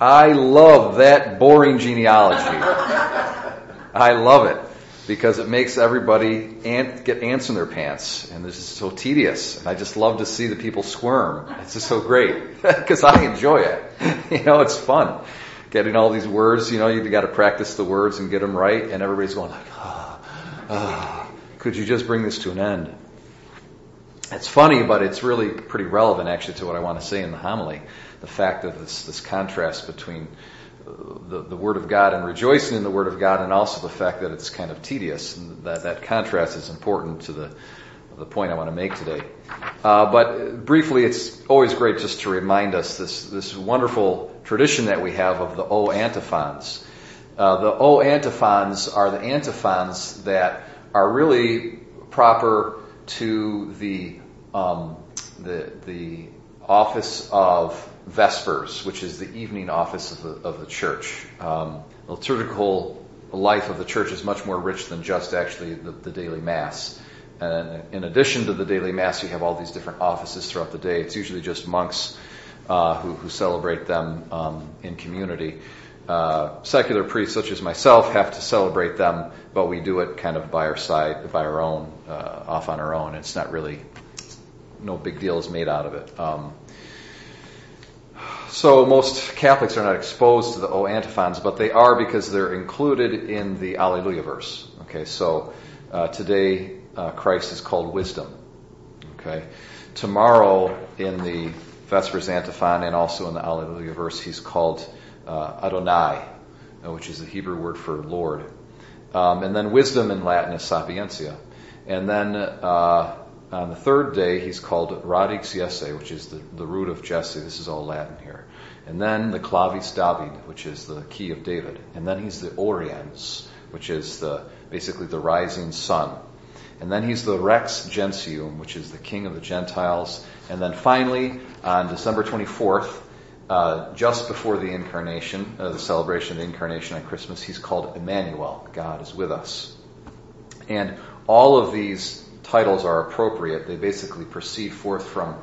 I love that boring genealogy. I love it because it makes everybody ant, get ants in their pants, and this is so tedious. And I just love to see the people squirm. It's just so great because I enjoy it. you know, it's fun getting all these words. You know, you got to practice the words and get them right, and everybody's going like, ah, ah, could you just bring this to an end? It's funny, but it's really pretty relevant actually to what I want to say in the homily. The fact of this, this contrast between the, the Word of God and rejoicing in the Word of God, and also the fact that it's kind of tedious. And that, that contrast is important to the, the point I want to make today. Uh, but briefly, it's always great just to remind us this, this wonderful tradition that we have of the O antiphons. Uh, the O antiphons are the antiphons that are really proper to the um, the the office of Vespers, which is the evening office of the, of the church. Um, the liturgical life of the church is much more rich than just actually the, the daily mass. And in addition to the daily mass, you have all these different offices throughout the day. It's usually just monks uh, who, who, celebrate them um, in community. Uh, secular priests, such as myself, have to celebrate them, but we do it kind of by our side, by our own, uh, off on our own. It's not really, no big deal is made out of it. Um, so most Catholics are not exposed to the O antiphons, but they are because they're included in the Alleluia verse. Okay, so uh, today uh, Christ is called wisdom. Okay, tomorrow in the Vespers antiphon and also in the Alleluia verse, he's called uh, Adonai, uh, which is the Hebrew word for Lord. Um, and then wisdom in Latin is sapientia. And then uh, on the third day, he's called radix Jesse, which is the, the root of Jesse. This is all Latin here. And then the clavis David, which is the key of David. And then he's the oriens, which is the basically the rising sun. And then he's the rex gentium, which is the king of the Gentiles. And then finally, on December 24th, uh, just before the incarnation, uh, the celebration of the incarnation on Christmas, he's called Emmanuel. God is with us. And all of these titles are appropriate. They basically proceed forth from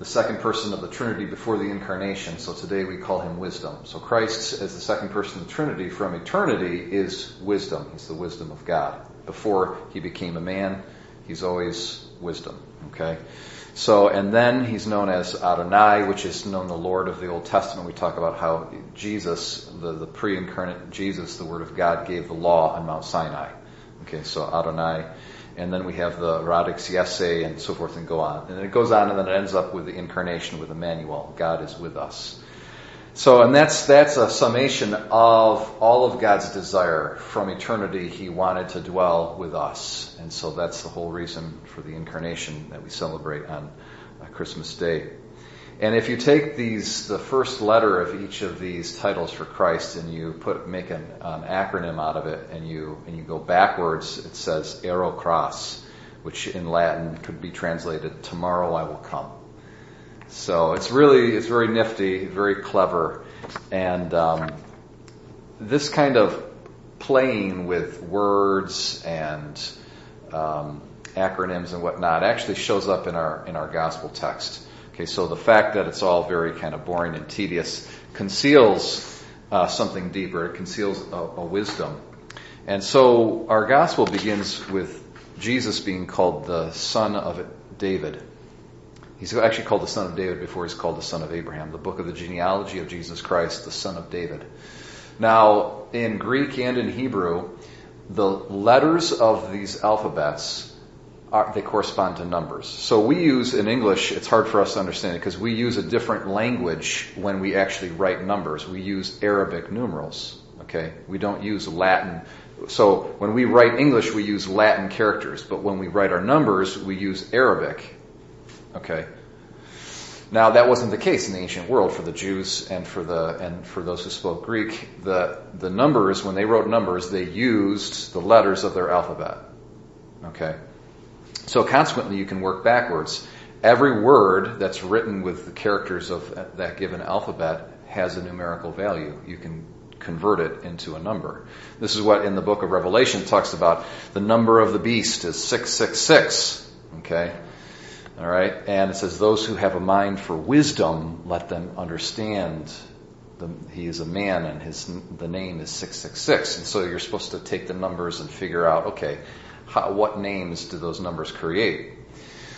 the second person of the Trinity before the incarnation. So today we call him wisdom. So Christ, as the second person of the Trinity from eternity, is wisdom. He's the wisdom of God. Before he became a man, he's always wisdom. Okay? So, and then he's known as Adonai, which is known the Lord of the Old Testament. We talk about how Jesus, the, the pre-incarnate Jesus, the Word of God, gave the law on Mount Sinai. Okay, so Adonai and then we have the radix Jesse and so forth and go on. And it goes on and then it ends up with the incarnation with Emmanuel. God is with us. So, and that's, that's a summation of all of God's desire. From eternity, He wanted to dwell with us. And so that's the whole reason for the incarnation that we celebrate on Christmas Day. And if you take these, the first letter of each of these titles for Christ, and you put make an um, acronym out of it, and you and you go backwards, it says Ero-Cras, which in Latin could be translated "Tomorrow I will come." So it's really it's very nifty, very clever, and um, this kind of playing with words and um, acronyms and whatnot actually shows up in our in our gospel text. Okay, so the fact that it's all very kind of boring and tedious conceals uh, something deeper. It conceals a, a wisdom. And so our gospel begins with Jesus being called the son of David. He's actually called the son of David before he's called the son of Abraham. The book of the genealogy of Jesus Christ, the son of David. Now, in Greek and in Hebrew, the letters of these alphabets are, they correspond to numbers. So we use in English, it's hard for us to understand it because we use a different language when we actually write numbers. We use Arabic numerals. Okay, we don't use Latin. So when we write English, we use Latin characters, but when we write our numbers, we use Arabic. Okay. Now that wasn't the case in the ancient world for the Jews and for the and for those who spoke Greek. The the numbers when they wrote numbers, they used the letters of their alphabet. Okay. So consequently, you can work backwards. Every word that's written with the characters of uh, that given alphabet has a numerical value. You can convert it into a number. This is what in the book of Revelation talks about. The number of the beast is 666. Okay? Alright? And it says, those who have a mind for wisdom, let them understand the, he is a man and his the name is 666 and so you're supposed to take the numbers and figure out okay how, what names do those numbers create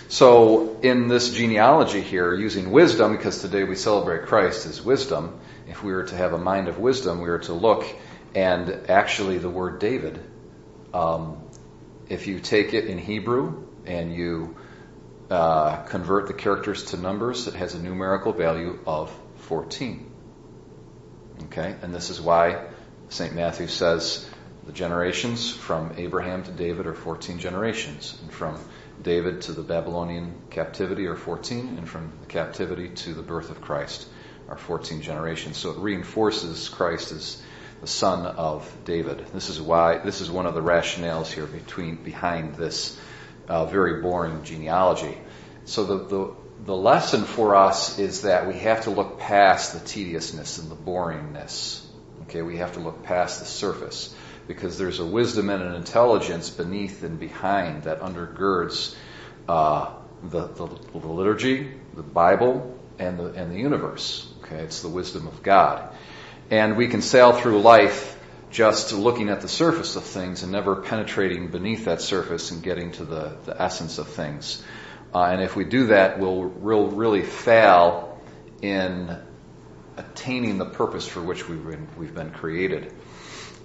so in this genealogy here using wisdom because today we celebrate christ as wisdom if we were to have a mind of wisdom we were to look and actually the word david um, if you take it in hebrew and you uh, convert the characters to numbers it has a numerical value of 14 Okay? And this is why St. Matthew says the generations from Abraham to David are 14 generations, and from David to the Babylonian captivity are 14, and from the captivity to the birth of Christ are 14 generations. So it reinforces Christ as the son of David. This is why this is one of the rationales here between behind this uh, very boring genealogy. So the, the the lesson for us is that we have to look past the tediousness and the boringness. Okay, we have to look past the surface because there's a wisdom and an intelligence beneath and behind that undergirds uh, the, the, the, liturgy, the Bible, and the, and the universe. Okay, it's the wisdom of God. And we can sail through life just looking at the surface of things and never penetrating beneath that surface and getting to the, the essence of things. Uh, and if we do that, we'll, really fail in attaining the purpose for which we've been, we've been created.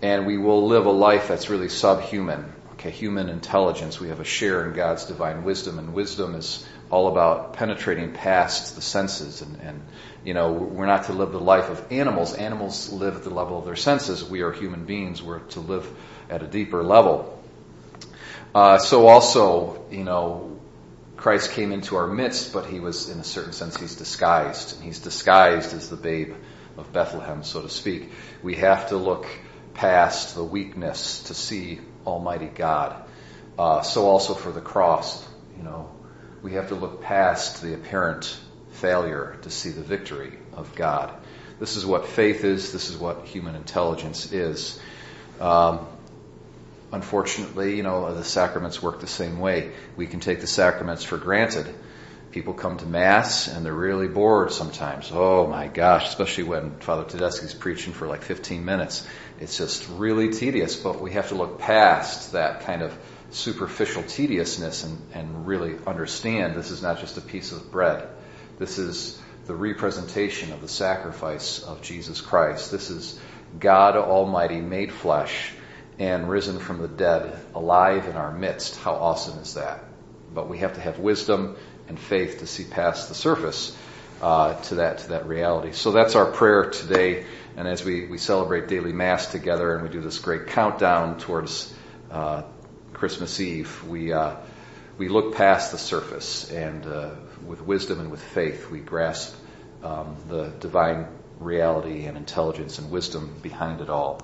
And we will live a life that's really subhuman. Okay, human intelligence. We have a share in God's divine wisdom, and wisdom is all about penetrating past the senses. And, and you know, we're not to live the life of animals. Animals live at the level of their senses. We are human beings. We're to live at a deeper level. Uh, so also, you know, Christ came into our midst, but he was, in a certain sense, he's disguised. And he's disguised as the babe of Bethlehem, so to speak. We have to look past the weakness to see Almighty God. Uh, so also for the cross, you know, we have to look past the apparent failure to see the victory of God. This is what faith is. This is what human intelligence is. Um, unfortunately, you know, the sacraments work the same way. We can take the sacraments for granted. People come to Mass and they're really bored sometimes. Oh my gosh, especially when Father Tedeschi's preaching for like 15 minutes. It's just really tedious, but we have to look past that kind of superficial tediousness and, and really understand this is not just a piece of bread. This is the representation of the sacrifice of Jesus Christ. This is God Almighty made flesh and risen from the dead, alive in our midst. How awesome is that? But we have to have wisdom and faith to see past the surface uh, to that to that reality. So that's our prayer today. And as we, we celebrate daily mass together and we do this great countdown towards uh, Christmas Eve, we uh, we look past the surface and uh, with wisdom and with faith we grasp um, the divine reality and intelligence and wisdom behind it all.